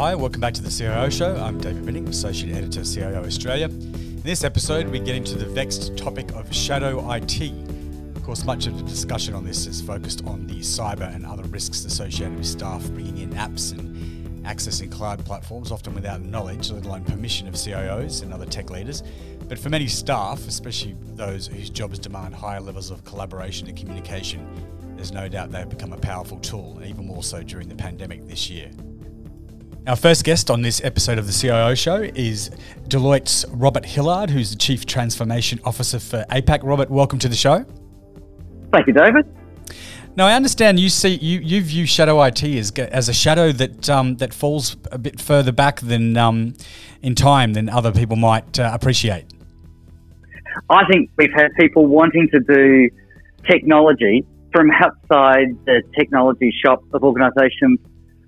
Hi, welcome back to the CIO Show. I'm David Binning, Associate Editor, CIO Australia. In this episode, we get into the vexed topic of shadow IT. Of course, much of the discussion on this is focused on the cyber and other risks associated with staff bringing in apps and accessing cloud platforms, often without knowledge, let alone permission of CIOs and other tech leaders. But for many staff, especially those whose jobs demand higher levels of collaboration and communication, there's no doubt they've become a powerful tool, even more so during the pandemic this year. Our first guest on this episode of the CIO Show is Deloitte's Robert Hillard, who's the Chief Transformation Officer for APAC. Robert, welcome to the show. Thank you, David. Now, I understand you see you, you view shadow IT as, as a shadow that um, that falls a bit further back than um, in time than other people might uh, appreciate. I think we've had people wanting to do technology from outside the technology shop of organisations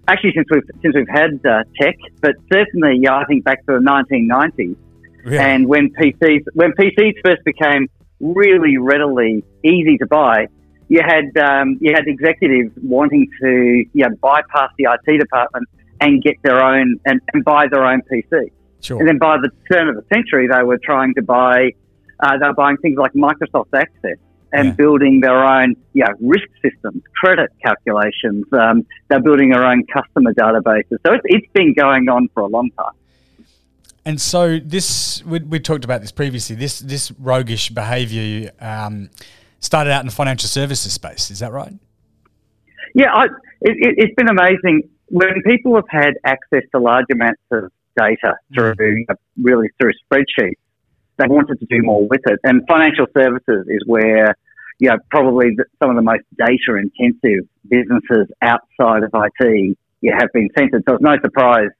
actually since we've since we've had uh, tech, but certainly, yeah, I think back to the 1990s, yeah. and when PCs when PCs first became really readily easy to buy, you had um, you had executives wanting to you know, bypass the IT department and get their own and, and buy their own PC. Sure. And then by the turn of the century, they were trying to buy uh, they were buying things like Microsoft Access and yeah. building their own you know, risk systems, credit calculations. Um, they're building their own customer databases. So it's, it's been going on for a long time. And so this, we, we talked about this previously. This this roguish behaviour um, started out in the financial services space. Is that right? Yeah, I, it, has been amazing when people have had access to large amounts of data through mm. really through spreadsheets they wanted to do more with it. And financial services is where, you know, probably some of the most data intensive businesses outside of IT you have been centered. So it's no surprise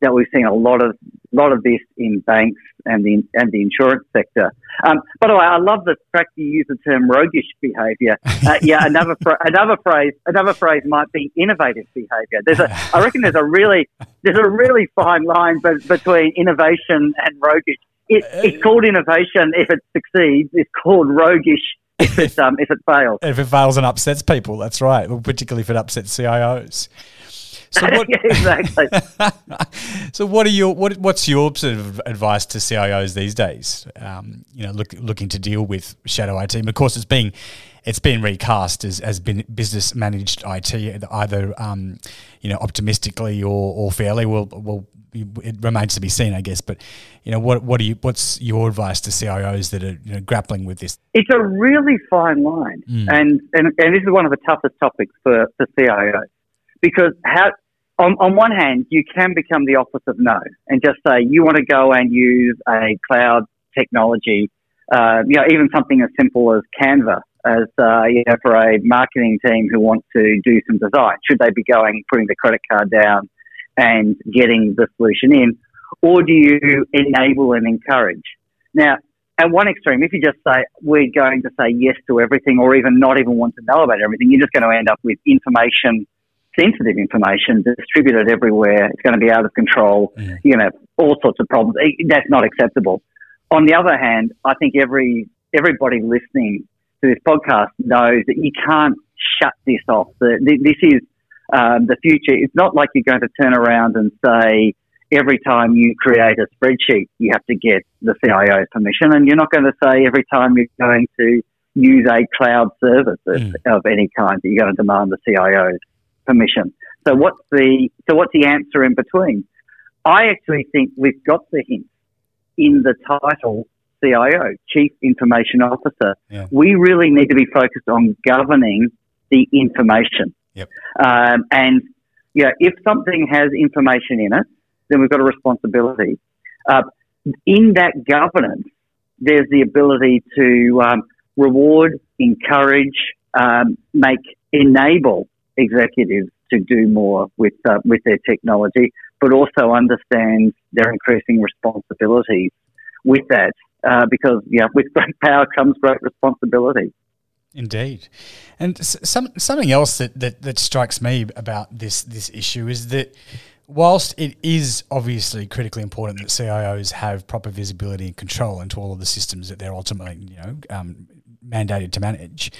that we've seen a lot of lot of this in banks and the and the insurance sector. Um, by the way, I love the fact you use the term roguish behaviour. Uh, yeah, another another phrase another phrase might be innovative behaviour. There's a I reckon there's a really there's a really fine line be, between innovation and roguish. It, it's called innovation if it succeeds. It's called roguish if it um, if it fails. If it fails and upsets people, that's right. Well, particularly if it upsets CIOs. So what, exactly. so what are your what what's your sort of advice to CIOs these days? Um, you know, look, looking to deal with shadow IT. And of course, it's being it's been recast as as been business managed IT, either um, you know optimistically or, or fairly. Well, well, it remains to be seen, I guess. But you know, what what do you what's your advice to CIOs that are you know, grappling with this? It's a really fine line, mm. and, and and this is one of the toughest topics for for CIOs because how. On, on one hand, you can become the office of no and just say you want to go and use a cloud technology, uh, you know, even something as simple as Canva as uh, you know, for a marketing team who want to do some design? Should they be going, putting the credit card down and getting the solution in? Or do you enable and encourage? Now, at one extreme, if you just say, we're going to say yes to everything or even not even want to know about everything, you're just going to end up with information, sensitive information distributed everywhere. It's going to be out of control. You're going to have all sorts of problems. Eh, that's not acceptable. On the other hand, I think every everybody listening to this podcast knows that you can't shut this off. This is um, the future. It's not like you're going to turn around and say every time you create a spreadsheet, you have to get the CIO's permission, and you're not going to say every time you're going to use a cloud service mm. of any kind that you're going to demand the CIO's permission. So what's the so what's the answer in between? I actually think we've got the hint in the title CIO, Chief Information Officer. Yeah. We really need to be focused on governing the information. Yep. Um, and yeah, if something has information in it, then we've got a responsibility. Uh, in that governance, there's the ability to um, reward, encourage, um, make, enable executives to do more with uh, with their technology, but also understand their increasing responsibilities with that. Uh, because yeah, with great power comes great responsibility. Indeed, and some something else that, that, that strikes me about this this issue is that whilst it is obviously critically important that CIOs have proper visibility and control into all of the systems that they're ultimately you know um, mandated to manage,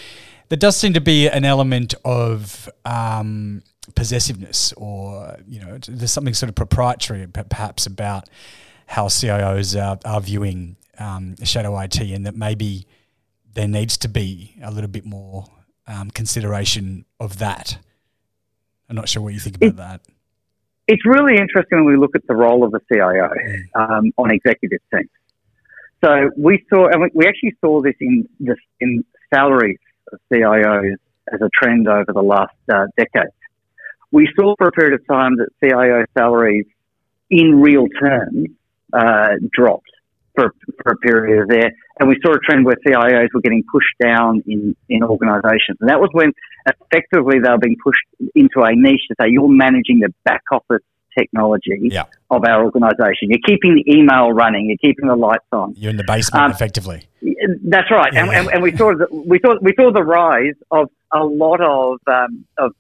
there does seem to be an element of um, possessiveness, or you know, there's something sort of proprietary, perhaps, about how CIOs are, are viewing um, shadow IT, and that maybe there needs to be a little bit more um, consideration of that. I'm not sure what you think about it, that. It's really interesting when we look at the role of the CIO mm. um, on executive teams. So we saw, and we actually saw this in this in salaries of CIOs as a trend over the last uh, decade. We saw for a period of time that CIO salaries, in real terms, uh, dropped for, for a period there. And we saw a trend where CIOs were getting pushed down in, in organizations. And that was when effectively they were being pushed into a niche to say, you're managing the back office technology yeah. of our organization. You're keeping the email running. You're keeping the lights on. You're in the basement, um, effectively. That's right. Yeah. And, and, and, we saw the, we saw we saw the rise of a lot of um, of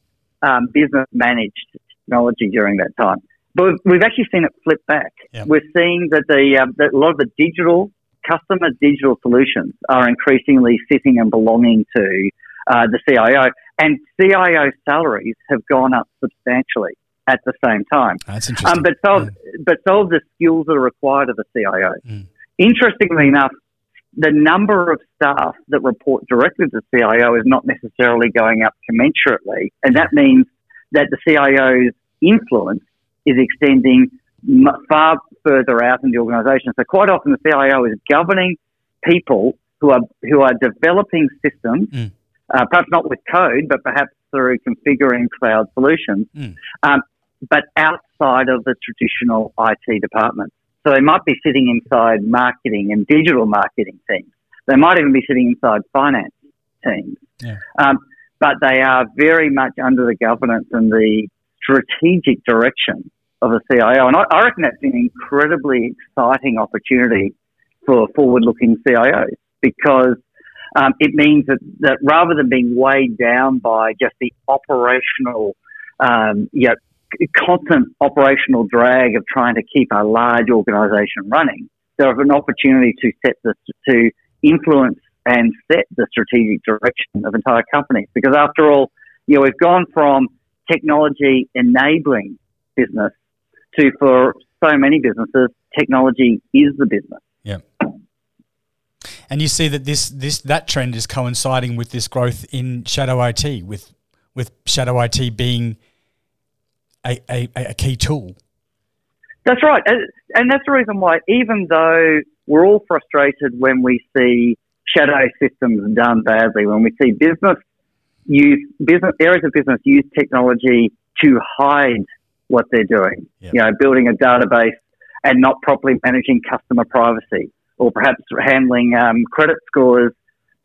um, business managed technology during that time. But we've, actually seen it flip back. Yep. We're seeing that the um, that a lot of the digital customer digital solutions are increasingly sitting and belonging to uh, the CIO, and CIO salaries have gone up substantially at the same time. That's interesting. Um, but so, mm. but so the skills that are required of the CIO. Mm. Interestingly enough, the number of staff that report directly to the CIO is not necessarily going up commensurately, and that means that the CIO's influence is extending far further out in the organisation. So quite often the CIO is governing people who are who are developing systems, mm. uh, perhaps not with code, but perhaps through configuring cloud solutions, mm. um, but outside of the traditional IT department. So they might be sitting inside marketing and digital marketing teams. They might even be sitting inside finance teams. Yeah. Um, but they are very much under the governance and the strategic direction of a CIO. And I, I reckon that's an incredibly exciting opportunity for forward looking CIOs because um, it means that, that rather than being weighed down by just the operational, um, you know, constant operational drag of trying to keep a large organisation running, there is an opportunity to set the, to influence and set the strategic direction of entire companies. Because after all, you know, we've gone from technology enabling business to for so many businesses, technology is the business. Yeah. And you see that this this that trend is coinciding with this growth in shadow IT, with with shadow IT being a, a, a key tool. That's right, and that's the reason why, even though we're all frustrated when we see shadow systems done badly, when we see business use business areas of business use technology to hide what they're doing. Yep. You know, building a database and not properly managing customer privacy, or perhaps handling um, credit scores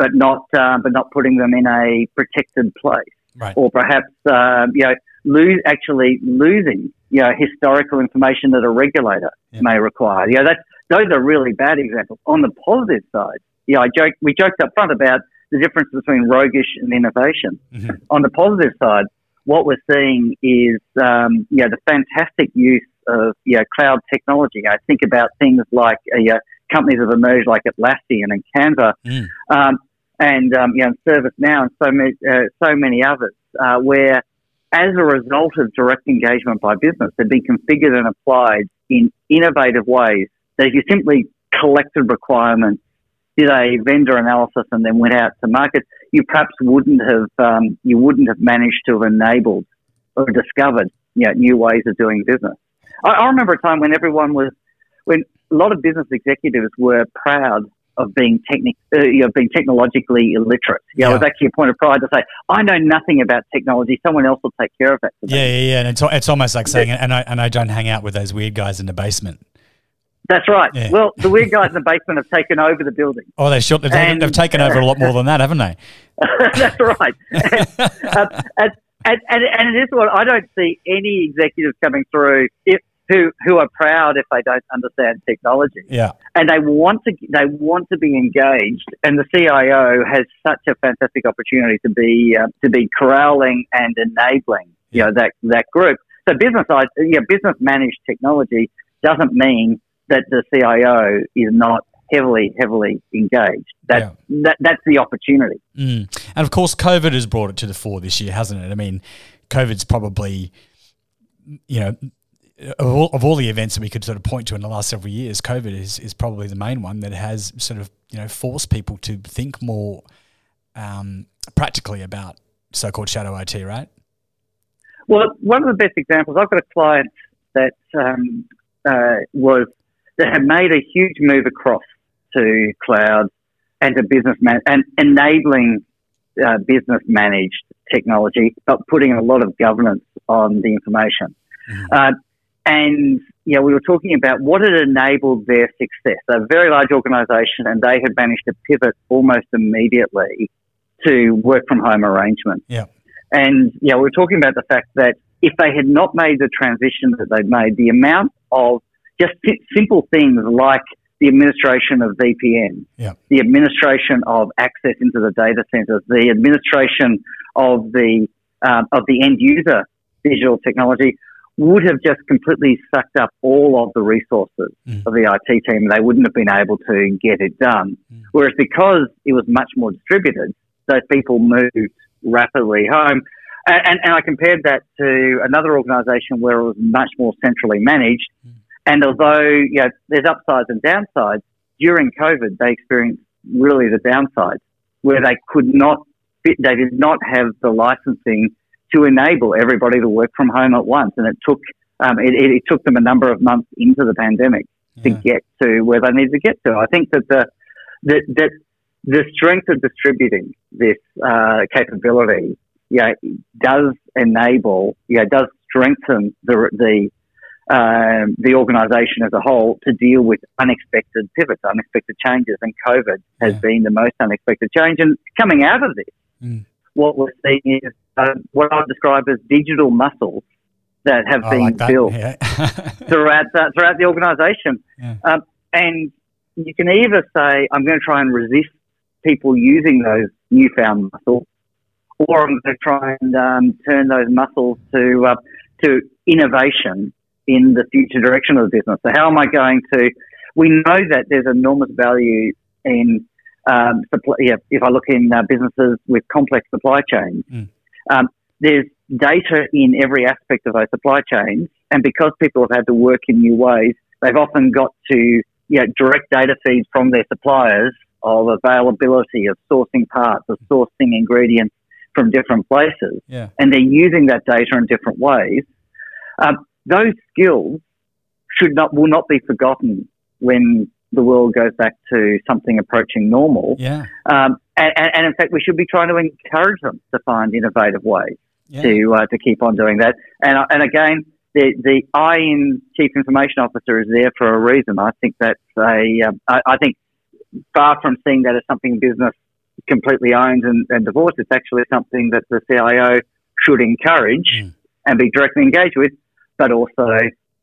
but not uh, but not putting them in a protected place, right. or perhaps uh, you know lose actually losing you know historical information that a regulator yep. may require. You know, that's those are really bad examples. On the positive side, yeah, you know, I joke we joked up front about the difference between roguish and innovation. Mm-hmm. On the positive side, what we're seeing is um, you know, the fantastic use of you know, cloud technology. I think about things like uh, companies have emerged like Atlassian and Canva, mm. um, and um, you know, ServiceNow and so many, uh, so many others, uh, where as a result of direct engagement by business, they've been configured and applied in innovative ways that if you simply collected requirements, did a vendor analysis, and then went out to market, you perhaps wouldn't have um, you wouldn't have managed to have enabled or discovered you know, new ways of doing business. I, I remember a time when everyone was when a lot of business executives were proud of being technic, uh, you know, being technologically illiterate. You know, yeah. it was actually a point of pride to say, I know nothing about technology. Someone else will take care of it. Yeah, yeah, yeah. And it's, it's almost like saying, and I, and I don't hang out with those weird guys in the basement. That's right. Yeah. Well, the weird guys in the basement have taken over the building. Oh, they should. They've, and, they've taken over a lot more than that, haven't they? that's right. and, uh, and, and, and, it is what I don't see any executives coming through if, who who are proud if they don't understand technology. Yeah. And they want to they want to be engaged, and the CIO has such a fantastic opportunity to be uh, to be corralling and enabling you know that that group. So business, yeah, business managed technology doesn't mean that the CIO is not heavily, heavily engaged. That, yeah. that that's the opportunity. Mm. And of course, COVID has brought it to the fore this year, hasn't it? I mean, COVID's probably, you know, of all, of all the events that we could sort of point to in the last several years, COVID is, is probably the main one that has sort of you know forced people to think more um, practically about so-called shadow IT, right? Well, one of the best examples, I've got a client that um, uh, was that had made a huge move across to cloud and to business man and enabling uh, business managed technology, but putting a lot of governance on the information. Mm-hmm. Uh, and yeah, we were talking about what had enabled their success. a very large organisation, and they had managed to pivot almost immediately to work from home arrangement. Yeah. And yeah, we were talking about the fact that if they had not made the transition that they'd made, the amount of just simple things like the administration of VPN, the administration of access into the data centers, the administration of the um, of the end user digital technology would have just completely sucked up all of the resources mm. of the IT team. They wouldn't have been able to get it done. Mm. Whereas because it was much more distributed, those people moved rapidly home. And, and, and I compared that to another organisation where it was much more centrally managed. Mm. And although you know, there's upsides and downsides, during COVID they experienced really the downsides where they could not fit, they did not have the licensing to enable everybody to work from home at once. And it took, um, it, it, took them a number of months into the pandemic yeah. to get to where they needed to get to. I think that the, that, that the strength of distributing this uh, capability yeah, does enable, yeah, does strengthen the, the um, the organisation as a whole to deal with unexpected pivots, unexpected changes, and COVID has yeah. been the most unexpected change. And coming out of this, mm. what we're seeing is uh, what I've described as digital muscles that have been like built yeah. throughout the, throughout the organisation. Yeah. Um, and you can either say, I'm going to try and resist people using those newfound muscles, or I'm going to try and um, turn those muscles to uh, to innovation in the future direction of the business. So how am I going to? We know that there's enormous value in um, supply, yeah, if I look in uh, businesses with complex supply chains. Mm. Um, there's data in every aspect of those supply chains, and because people have had to work in new ways, they've often got to you know, direct data feeds from their suppliers of availability, of sourcing parts, of sourcing ingredients from different places, yeah. and they're using that data in different ways. Um, those skills should not will not be forgotten when the world goes back to something approaching normal. Yeah. Um, and, and, in fact, we should be trying to encourage them to find innovative ways yeah. to uh, to keep on doing that. And and again, the the I in Chief Information Officer is there for a reason. I think that's a. Um, I, I think far from seeing that as something business completely owns and, and divorced, it's actually something that the CIO should encourage mm. and be directly engaged with but also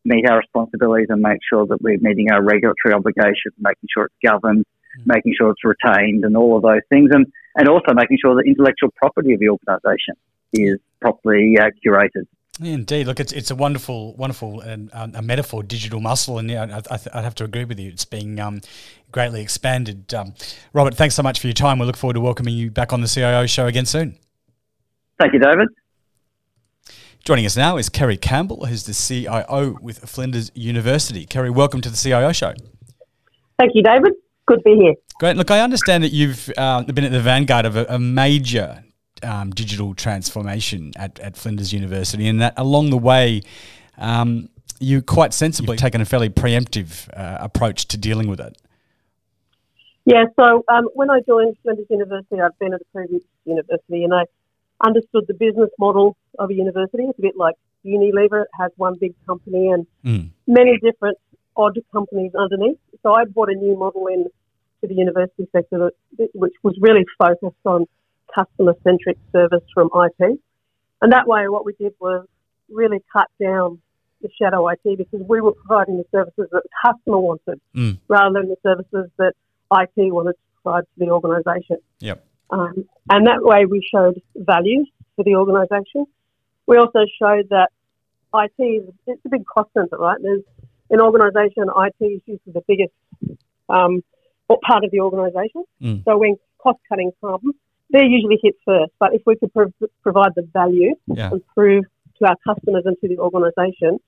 meet our responsibilities and make sure that we're meeting our regulatory obligations, making sure it's governed, mm. making sure it's retained, and all of those things, and and also making sure the intellectual property of the organisation is properly uh, curated. Indeed, look, it's it's a wonderful, wonderful and uh, a metaphor, digital muscle, and yeah, I, I would have to agree with you. It's being um, greatly expanded. Um, Robert, thanks so much for your time. We look forward to welcoming you back on the CIO show again soon. Thank you, David. Joining us now is Kerrie Campbell, who's the CIO with Flinders University. Kerrie, welcome to the CIO show. Thank you, David. Good to be here. Great. Look, I understand that you've uh, been at the vanguard of a, a major um, digital transformation at, at Flinders University, and that along the way, um, you quite sensibly taken a fairly preemptive uh, approach to dealing with it. Yeah, so um, when I joined Flinders University, I'd been at a previous university, and I understood the business model of a university. It's a bit like Unilever. It has one big company and mm. many different odd companies underneath. So I brought a new model in to the university sector that, which was really focused on customer-centric service from IT. And that way, what we did was really cut down the shadow IT because we were providing the services that the customer wanted mm. rather than the services that IT wanted to provide to the organisation. Yep. Um, and that way we showed value for the organisation. We also showed that IT is it's a big cost center, right? There's an organisation, IT is usually the biggest um, part of the organisation. Mm. So when cost cutting comes, they're usually hit first. But if we could pro- provide the value yeah. and prove to our customers and to the organisation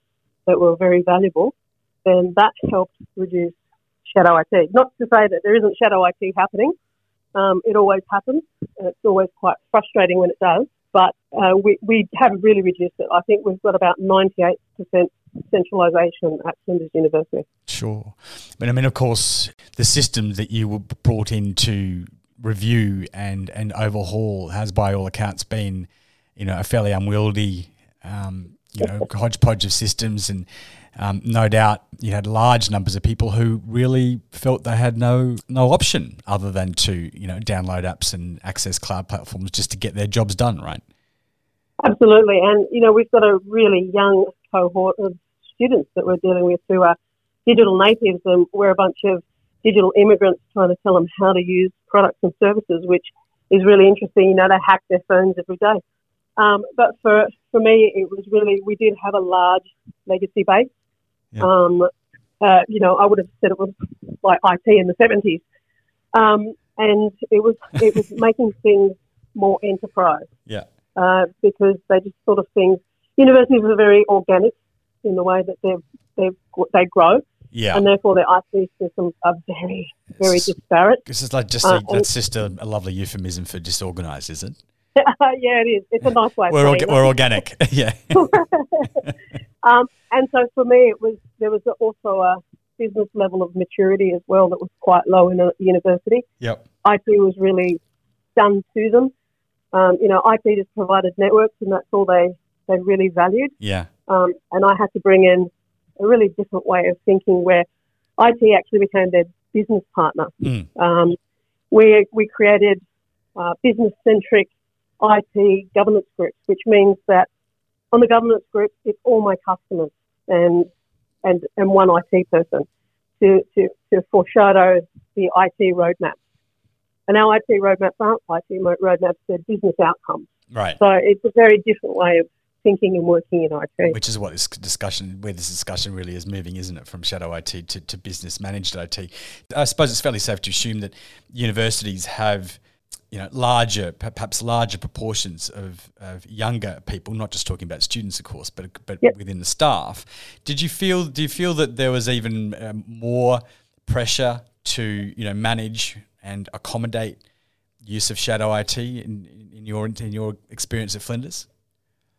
that we're very valuable, then that helps reduce shadow IT. Not to say that there isn't shadow IT happening. Um, it always happens, and it's always quite frustrating when it does. But uh, we, we have really reduced it. I think we've got about 98% centralisation at Flinders University. Sure. But I mean, of course, the system that you were brought in to review and, and overhaul has, by all accounts, been you know, a fairly unwieldy um, you know, hodgepodge of systems and um, no doubt you had large numbers of people who really felt they had no no option other than to you know download apps and access cloud platforms just to get their jobs done, right? Absolutely, and you know we've got a really young cohort of students that we're dealing with who are digital natives, and we're a bunch of digital immigrants trying to tell them how to use products and services, which is really interesting. You know, they hack their phones every day. Um, but for, for me, it was really, we did have a large legacy base. Yeah. Um, uh, you know, I would have said it was like IT in the 70s. Um, and it was, it was making things more enterprise. Yeah. Uh, because they just sort of things, universities are very organic in the way that they they they grow. Yeah. And therefore, their IT systems are very, very it's, disparate. This is like just a, uh, that's just a, a, lovely euphemism for disorganized, is it? yeah, it is. It's a nice way. We're, orga- we're organic. yeah. Um, and so for me, it was there was also a business level of maturity as well that was quite low in a university. Yep. IT was really done to them. Um, you know, IT just provided networks, and that's all they they really valued. Yeah. Um, and I had to bring in a really different way of thinking where IT actually became their business partner. Mm. Um, we we created uh, business centric IT governance groups, which means that on the governance group, it's all my customers and and and one IT person to to, to foreshadow the IT roadmap. And our IT roadmaps aren't IT roadmaps; they're business outcomes. Right. So it's a very different way of thinking and working in IT. Which is what this discussion, where this discussion really is moving, isn't it, from shadow IT to, to business managed IT? I suppose it's fairly safe to assume that universities have you know, larger, perhaps larger proportions of, of younger people, not just talking about students, of course, but but yep. within the staff. Did you feel? Do you feel that there was even um, more pressure to you know manage and accommodate use of shadow IT in, in your in your experience at Flinders?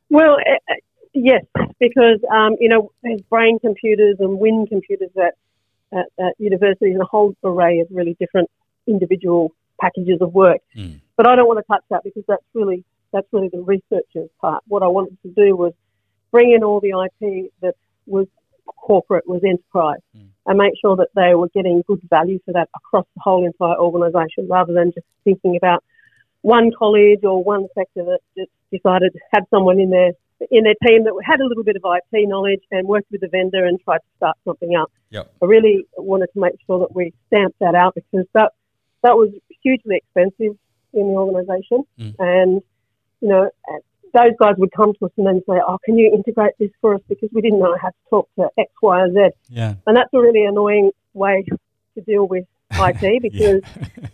Well, uh, yes, because um, you know there's brain computers and wind computers at, at, at universities and a whole array of really different individual packages of work. Mm. But I don't want to touch that because that's really that's really the researcher's part. What I wanted to do was bring in all the IP that was corporate, was enterprise, mm. and make sure that they were getting good value for that across the whole entire organisation, rather than just thinking about one college or one sector that just decided to have someone in their in their team that had a little bit of IP knowledge and worked with the vendor and tried to start something up. Yep. I really wanted to make sure that we stamped that out because that that was hugely expensive in the organisation. Mm. And, you know, those guys would come to us and then say, oh, can you integrate this for us? Because we didn't know how to talk to X, Y, or Z. Yeah. And that's a really annoying way to deal with IT because,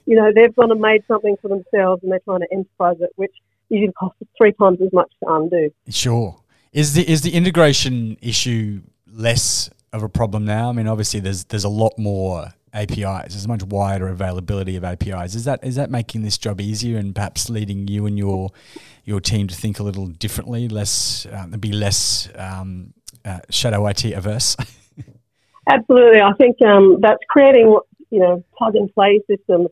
you know, they've gone and made something for themselves and they're trying to enterprise it, which usually costs three times as much to undo. Sure. Is the, is the integration issue less of a problem now? I mean, obviously, there's there's a lot more APIs. There's a much wider availability of APIs. Is that is that making this job easier and perhaps leading you and your your team to think a little differently, less uh, be less um, uh, shadow IT averse? Absolutely, I think um, that's creating you know plug and play systems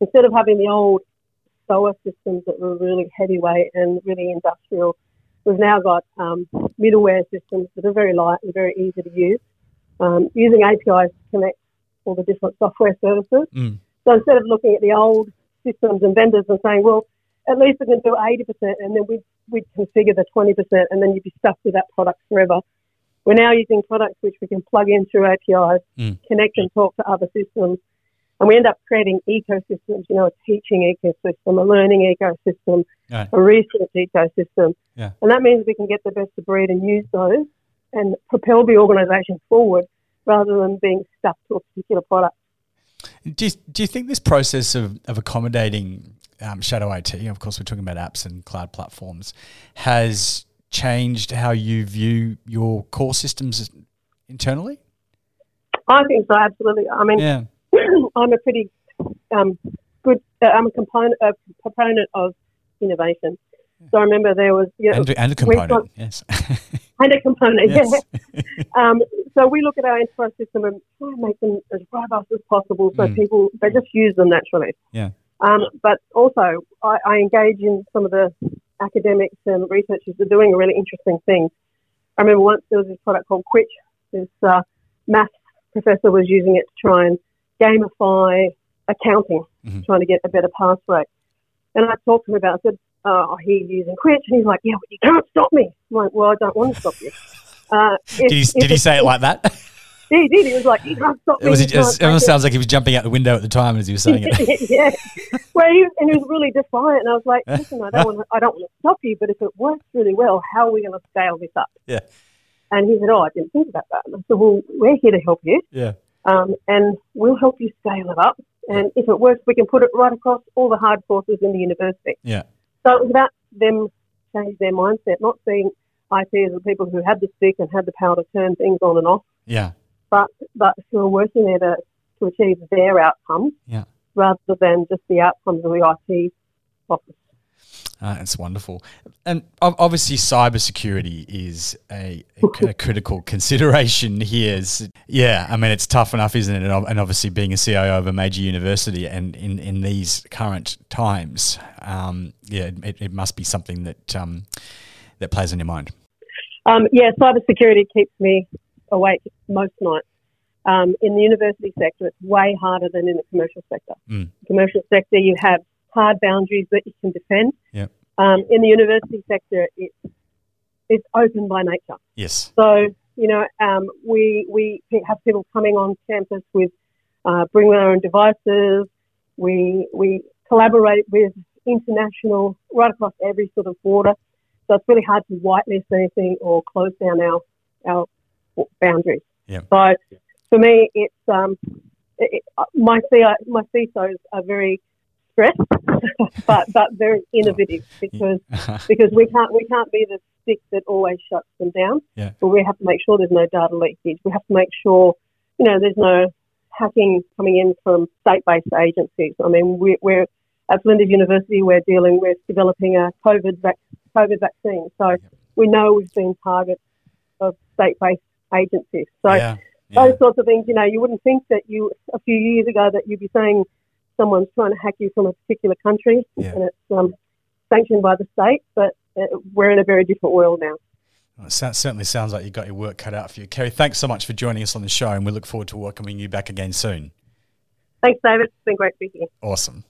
instead of having the old SOA systems that were really heavyweight and really industrial. We've now got um, middleware systems that are very light and very easy to use. Um, using APIs to connect all the different software services. Mm. So instead of looking at the old systems and vendors and saying, well, at least we can do 80% and then we'd, we'd configure the 20% and then you'd be stuck with that product forever. We're now using products which we can plug in through APIs, mm. connect and talk to other systems. And we end up creating ecosystems, you know, a teaching ecosystem, a learning ecosystem, right. a research ecosystem. Yeah. And that means we can get the best of breed and use those and propel the organisation forward rather than being stuck to a particular product. Do you, do you think this process of, of accommodating um, Shadow IT, of course, we're talking about apps and cloud platforms, has changed how you view your core systems internally? I think so, absolutely. I mean, yeah. I'm a pretty um, good, uh, I'm a component, a proponent of innovation. So I remember there was you know, and, and, a component, yes, and a component, yes. yeah. um, so we look at our enterprise system and try and make them as robust as possible, so mm. people they just use them naturally. Yeah. Um, but also, I, I, engage in some of the academics and researchers are doing a really interesting thing. I remember once there was this product called Quitch. This uh, math professor was using it to try and gamify accounting, mm-hmm. trying to get a better pass rate. And I talked to him about it. I said, oh, he's using Quitch. And he's like, yeah, but you can't stop me. I'm like, well, I don't want to stop you. Uh, if, did he, did he say it like that? He did. He was like, "You can't stop me." It, was, it, it almost sounds like he was jumping out the window at the time as he was saying it. yeah. Well, he was, and he was really defiant, and I was like, "Listen, I don't want to, I don't want to stop you, but if it works really well, how are we going to scale this up?" Yeah. And he said, "Oh, I didn't think about that." And I said, "Well, we're here to help you. Yeah. Um, and we'll help you scale it up. And if it works, we can put it right across all the hard courses in the university." Yeah. So it was about them change their mindset, not seeing IT as the people who had the stick and had the power to turn things on and off. Yeah. But but who are working there to, to achieve their outcomes. Yeah. Rather than just the outcomes of the IT office. Uh, it's wonderful. And obviously, cybersecurity is a, a critical consideration here. It's, yeah, I mean, it's tough enough, isn't it? And obviously, being a CIO of a major university and in, in these current times, um, yeah, it, it, must be something that, um, that plays on your mind. Um, yeah, cybersecurity keeps me awake most nights. Um, in the university sector, it's way harder than in the commercial sector. Mm. commercial sector, you have hard boundaries that you can defend. Yep. Um, in the university sector, it's it's open by nature. Yes. So you know, um, we we have people coming on campus with uh, bring their own devices. We we collaborate with international right across every sort of border. So it's really hard to whitelist anything or close down our our boundaries. Yeah. So for me, it's um, it, my my CISOs are very stressed, but but very innovative oh, because because we can't we can't be the stick that always shuts them down. Yeah. But we have to make sure there's no data leakage. We have to make sure you know there's no hacking coming in from state-based agencies. I mean, we, we're at Flinders University. We're dealing with developing a COVID vac- COVID vaccine, so we know we've been targets of state-based agencies. So. Yeah. Yeah. Those sorts of things, you know, you wouldn't think that you a few years ago that you'd be saying someone's trying to hack you from a particular country yeah. and it's um, sanctioned by the state, but uh, we're in a very different world now. Well, it certainly sounds like you've got your work cut out for you. Kerrie, thanks so much for joining us on the show, and we look forward to welcoming you back again soon. Thanks, David. It's been great to be here. Awesome.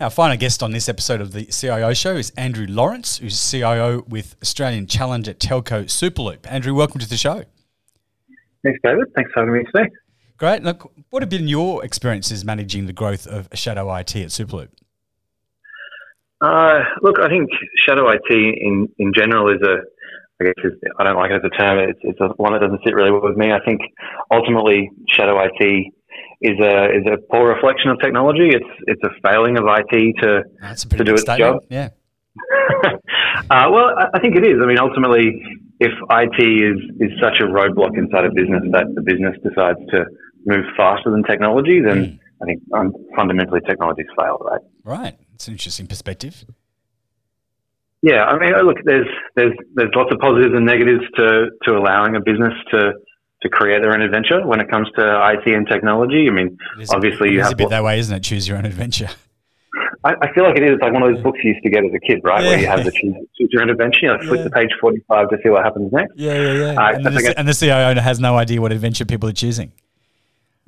Our final guest on this episode of the CIO show is Andrew Lawrence, who's CIO with Australian Challenger Telco Superloop. Andrew, welcome to the show. Thanks, David. Thanks for having me today. Great. Look, what have been your experiences managing the growth of Shadow IT at Superloop? Uh, look, I think Shadow IT in, in general is a, I guess I don't like it as a term. It's, it's a, one that doesn't sit really well with me. I think ultimately Shadow IT is a is a poor reflection of technology. It's it's a failing of IT to to do its statement. job. Yeah. uh, well, I think it is. I mean, ultimately, if IT is is such a roadblock inside a business that the business decides to move faster than technology, then mm. I think um, fundamentally technology's failed, right? Right. It's an interesting perspective. Yeah, I mean, look, there's there's there's lots of positives and negatives to to allowing a business to to create their own adventure when it comes to IT and technology. I mean, obviously you have a bit that way, isn't it? Choose your own adventure. I, I, feel like it is. It's like one of those books you used to get as a kid, right? Yeah. Where you have the choose, choose your own adventure. You know, flip yeah. to page forty-five to see what happens next. Yeah, yeah, yeah. Uh, and, the, and the CIO has no idea what adventure people are choosing.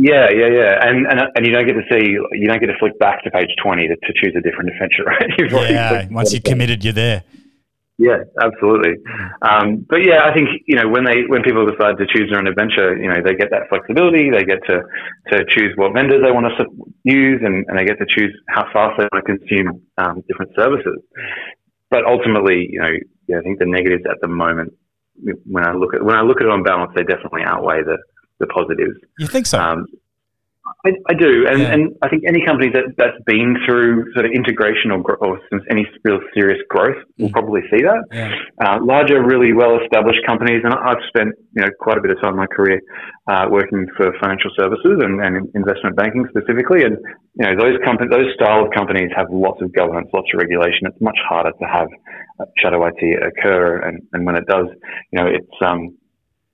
Yeah, yeah, yeah, and and and you don't get to see, you don't get to flick back to page twenty to, to choose a different adventure, right? You've yeah, once you're committed, you're there. Yeah, absolutely. Um, but yeah, I think you know when they when people decide to choose their own adventure, you know they get that flexibility. They get to to choose what vendors they want to use, and, and they get to choose how fast they want to consume um, different services. But ultimately, you know, yeah, I think the negatives at the moment, when I look at when I look at it on balance, they definitely outweigh the the positives. You think so? Um, I, I do, and, yeah. and I think any company that, that's been through sort of integration or, or any real serious growth will mm. probably see that. Yeah. Uh, larger, really well-established companies, and I've spent you know quite a bit of time in my career uh, working for financial services and, and, investment banking specifically, and you know those companies, those style of companies have lots of governance, lots of regulation. It's much harder to have shadow IT occur, and, and when it does, you know it's um,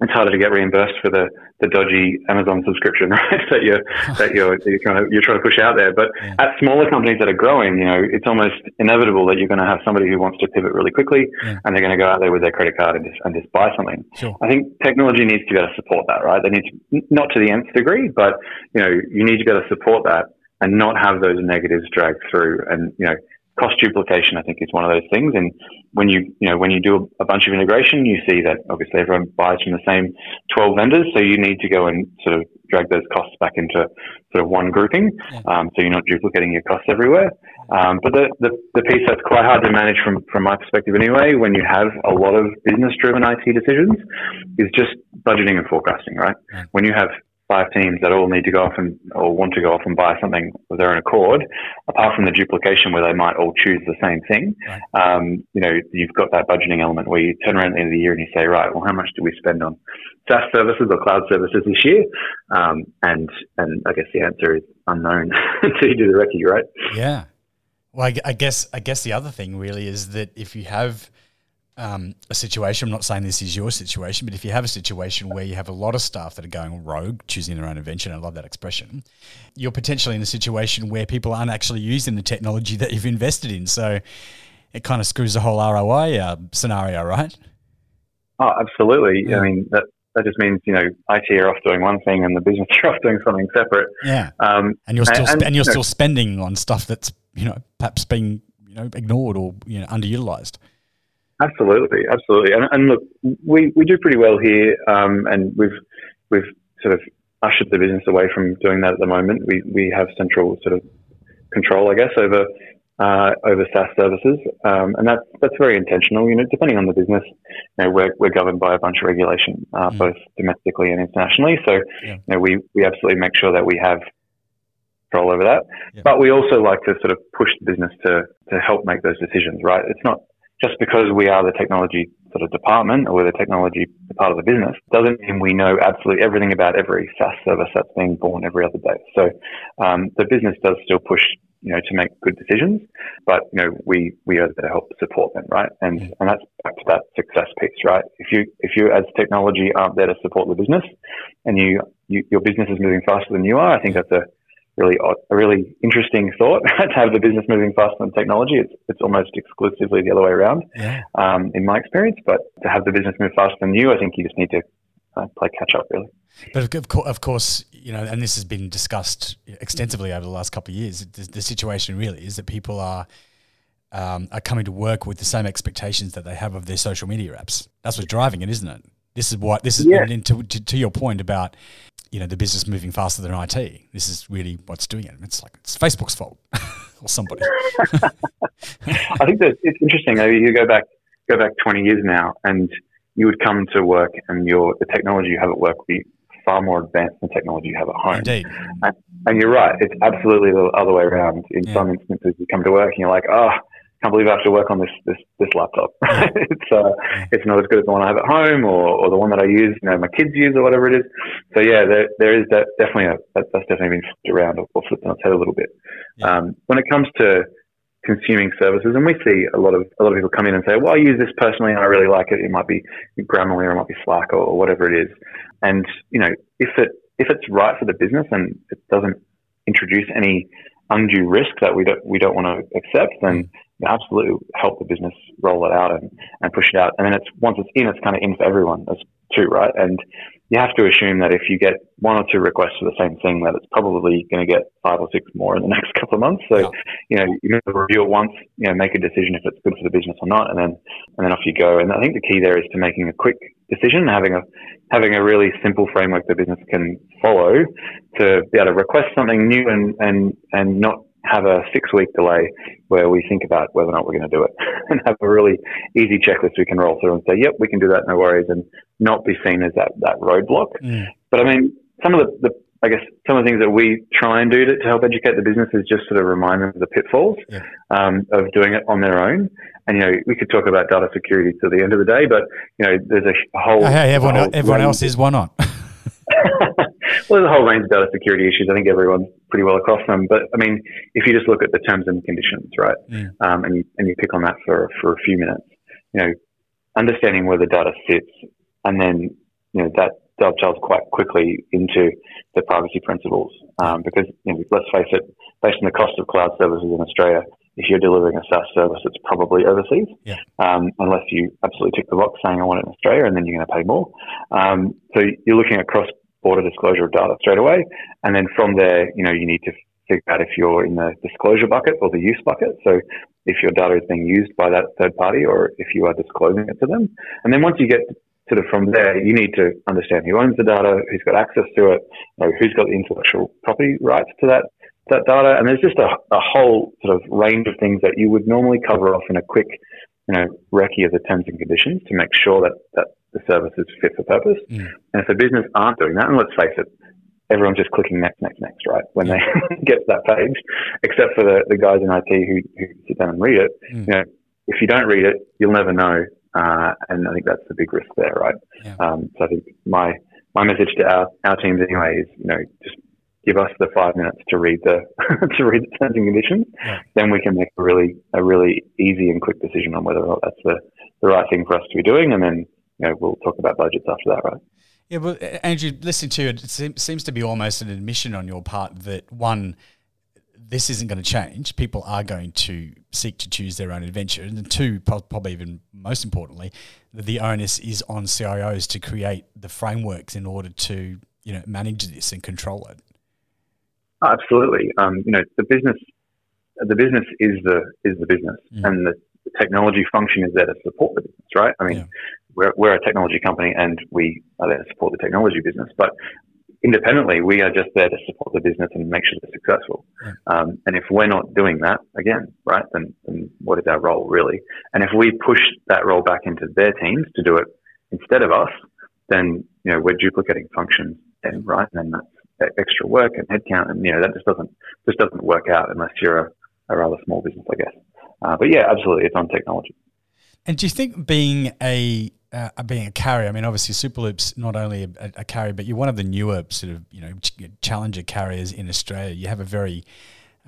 it's harder to get reimbursed for the, the dodgy Amazon subscription, right? that you're that you're you're trying to you're trying to push out there. But yeah. at smaller companies that are growing, you know, it's almost inevitable that you're going to have somebody who wants to pivot really quickly, yeah. and they're going to go out there with their credit card and just and just buy something. Sure. I think technology needs to be able to support that, right? They need to not to the nth degree, but you know, you need to be able to support that and not have those negatives dragged through, and you know cost duplication, I think, is one of those things. And when you, you know, when you do a bunch of integration, you see that obviously everyone buys from the same 12 vendors. So you need to go and sort of drag those costs back into sort of one grouping. Um, so you're not duplicating your costs everywhere. Um, but the, the, the, piece that's quite hard to manage from, from my perspective anyway, when you have a lot of business driven IT decisions is just budgeting and forecasting, right? When you have five teams that all need to go off and or want to go off and buy something of their own accord, apart from the duplication where they might all choose the same thing, right. um, you know, you've got that budgeting element where you turn around at the end of the year and you say, right, well, how much do we spend on SaaS services or cloud services this year? Um, and and I guess the answer is unknown until you do the recce, right? Yeah. Well, I, I guess I guess the other thing really is that if you have um, a situation. I'm not saying this is your situation, but if you have a situation where you have a lot of staff that are going rogue, choosing their own invention, I love that expression, you're potentially in a situation where people aren't actually using the technology that you've invested in. So it kind of screws the whole ROI uh, scenario, right? Oh, absolutely. Yeah. I mean, that, that just means you know IT are off doing one thing and the business are off doing something separate. Yeah, um, and you're still and, and you're you still spending on stuff that's you know perhaps being you know ignored or you know underutilized. Absolutely, absolutely, and, and look, we, we do pretty well here, um, and we've we've sort of ushered the business away from doing that at the moment. We we have central sort of control, I guess, over uh, over SaaS services, um, and that's that's very intentional. You know, depending on the business, you know, we're we're governed by a bunch of regulation, uh, mm. both domestically and internationally. So, yeah. you know, we we absolutely make sure that we have control over that. Yeah. But we also like to sort of push the business to to help make those decisions. Right? It's not just because we are the technology sort of department or we're the technology part of the business doesn't mean we know absolutely everything about every SaaS service that's being born every other day. So um, the business does still push, you know, to make good decisions, but you know, we we are there to help support them, right? And mm. and that's back to that success piece, right? If you if you as technology aren't there to support the business, and you, you your business is moving faster than you are, I think that's a really a really interesting thought to have the business moving faster than technology. It's it's almost exclusively the other way around, yeah. um, in my experience. But to have the business move faster than you, I think you just need to uh, play catch up, really. But of course, you know, and this has been discussed extensively over the last couple of years. The, the situation really is that people are. Um, are coming to work with the same expectations that they have of their social media apps. That's what's driving it, isn't it? This is what this is. Yeah. to, to, to your point about you know the business moving faster than IT. This is really what's doing it. It's like it's Facebook's fault or somebody. I think that it's interesting. You go back go back twenty years now, and you would come to work, and your the technology you have at work would be far more advanced than technology you have at home. Indeed. And, and you're right. It's absolutely the other way around. In yeah. some instances, you come to work and you're like, oh can't believe I have to work on this this, this laptop. it's uh, it's not as good as the one I have at home or, or the one that I use, you know, my kids use or whatever it is. So yeah, there, there is that definitely a, that, that's definitely been flipped around or, or flipped on its head a little bit. Yeah. Um, when it comes to consuming services, and we see a lot of a lot of people come in and say, "Well, I use this personally, and I really like it. It might be Grammarly, or it might be Slack, or, or whatever it is." And you know, if it if it's right for the business and it doesn't introduce any undue risk that we don't we don't want to accept, then absolutely help the business roll it out and, and push it out. And then it's once it's in, it's kind of in for everyone as too, right? And you have to assume that if you get one or two requests for the same thing, that it's probably going to get five or six more in the next couple of months. So, yeah. you know, you to review it once, you know, make a decision if it's good for the business or not, and then and then off you go. And I think the key there is to making a quick decision, having a having a really simple framework the business can follow to be able to request something new and and and not have a six week delay where we think about whether or not we're going to do it and have a really easy checklist we can roll through and say, yep, we can do that, no worries, and not be seen as that, that roadblock. Mm. But I mean, some of the, the, I guess, some of the things that we try and do to, to help educate the business is just sort of remind them of the pitfalls yeah. um, of doing it on their own. And you know, we could talk about data security till the end of the day, but you know, there's a whole. Hey, everyone, whole everyone else is why not? well, there's a whole range of data security issues. I think everyone's pretty well across them. But I mean, if you just look at the terms and conditions, right, mm. um, and you and you pick on that for for a few minutes, you know, understanding where the data sits, and then you know that dovetails quite quickly into the privacy principles. Um, because you know, let's face it, based on the cost of cloud services in Australia, if you're delivering a SaaS service, it's probably overseas, yeah. um, unless you absolutely tick the box saying I want it in Australia, and then you're going to pay more. Um, so you're looking at cross-border disclosure of data straight away, and then from there, you know, you need to figure out if you're in the disclosure bucket or the use bucket. So if your data is being used by that third party, or if you are disclosing it to them, and then once you get sort of from there, you need to understand who owns the data, who's got access to it, you know, who's got the intellectual property rights to that that data, and there's just a, a whole sort of range of things that you would normally cover off in a quick, you know, recce of the terms and conditions to make sure that that the service is fit for purpose. Mm. And if the business aren't doing that, and let's face it, everyone's just clicking next, next, next, right? When they get to that page, except for the, the guys in IT who, who sit down and read it. Mm. You know, if you don't read it, you'll never know uh, and I think that's the big risk there, right? Yeah. Um, so I think my my message to our, our teams anyway is, you know, just give us the five minutes to read the to read the terms and conditions. Yeah. Then we can make a really a really easy and quick decision on whether or not that's the, the right thing for us to be doing, and then you know we'll talk about budgets after that, right? Yeah, well, Andrew, listening to you, it seems to be almost an admission on your part that one this isn't going to change. People are going to seek to choose their own adventure. And two, probably even most importantly, the onus is on CIOs to create the frameworks in order to you know manage this and control it. Absolutely. Um, you know, the business, the business is the is the business, mm. and the, the, technology function is there to support the business, right? I mean, yeah. we're we're a technology company, and we are there to support the technology business, but independently, we are just there to support the business and make sure they're successful. Yeah. Um, and if we're not doing that, again, right, then, then what is our role really? And if we push that role back into their teams to do it instead of us, then you know we're duplicating functions, then right, and then that's extra work and headcount, and you know that just doesn't just doesn't work out unless you're a, a rather small business, I guess. Uh, but yeah, absolutely, it's on technology. And do you think being a uh, being a carrier, I mean, obviously Superloop's not only a, a, carrier, but you're one of the newer sort of you know challenger carriers in Australia. You have a very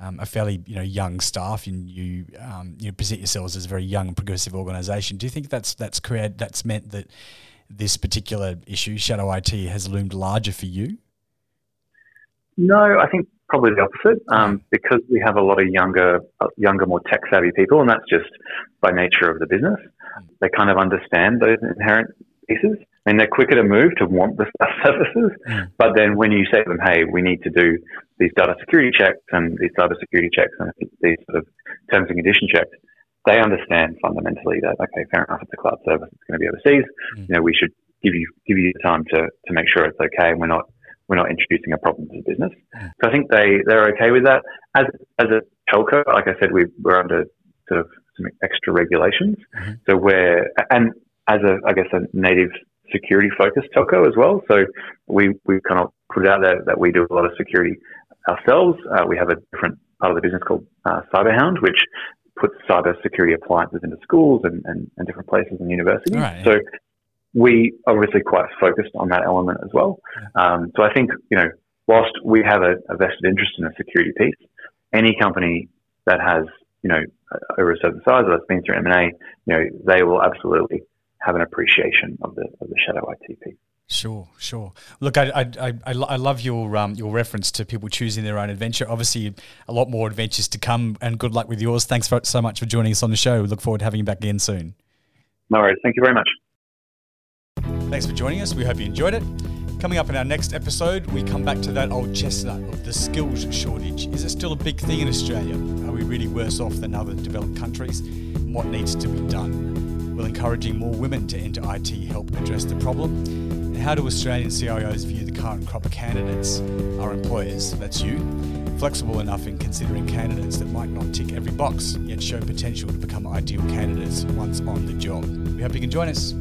um, a fairly you know young staff, and you um, you present yourselves as a very young progressive organisation. Do you think that's that's created that's meant that this particular issue, shadow IT, has loomed larger for you? No, I think probably the opposite. Um, because we have a lot of younger, uh, younger, more tech savvy people, and that's just by nature of the business. They kind of understand those inherent pieces. I mean, they're quicker to move to want the services, mm. but then when you say to them, "Hey, we need to do these data security checks and these cyber security checks and these sort of terms and condition checks," they understand fundamentally that okay, fair enough, it's a cloud service, it's going to be overseas. Mm. You know, we should give you give you the time to to make sure it's okay, and we're not we're not introducing a problem to the business. So I think they they're okay with that. As as a telco, like I said, we we're under sort of some extra regulations. Mm-hmm. So we're, and as a, I guess, a native security focused telco as well. So we, we kind of put it out there that we do a lot of security ourselves. Uh, we have a different part of the business called uh, Cyberhound, which puts cyber security appliances into schools and, and, and different places and universities. Right. So we obviously quite focused on that element as well. Um, so I think, you know, whilst we have a, a vested interest in the security piece, any company that has you know, over a certain size that's been through M&A, you know, they will absolutely have an appreciation of the, of the shadow IT piece. Sure, sure. Look, I, I, I, I love your um, your reference to people choosing their own adventure. Obviously, a lot more adventures to come, and good luck with yours. Thanks for, so much for joining us on the show. We look forward to having you back again soon. No worries. Thank you very much. Thanks for joining us. We hope you enjoyed it. Coming up in our next episode, we come back to that old chestnut of the skills shortage. Is it still a big thing in Australia? Are we really worse off than other developed countries? what needs to be done? Will encouraging more women to enter IT help address the problem? And how do Australian CIOs view the current crop of candidates? Our employers, that's you, flexible enough in considering candidates that might not tick every box, yet show potential to become ideal candidates once on the job. We hope you can join us.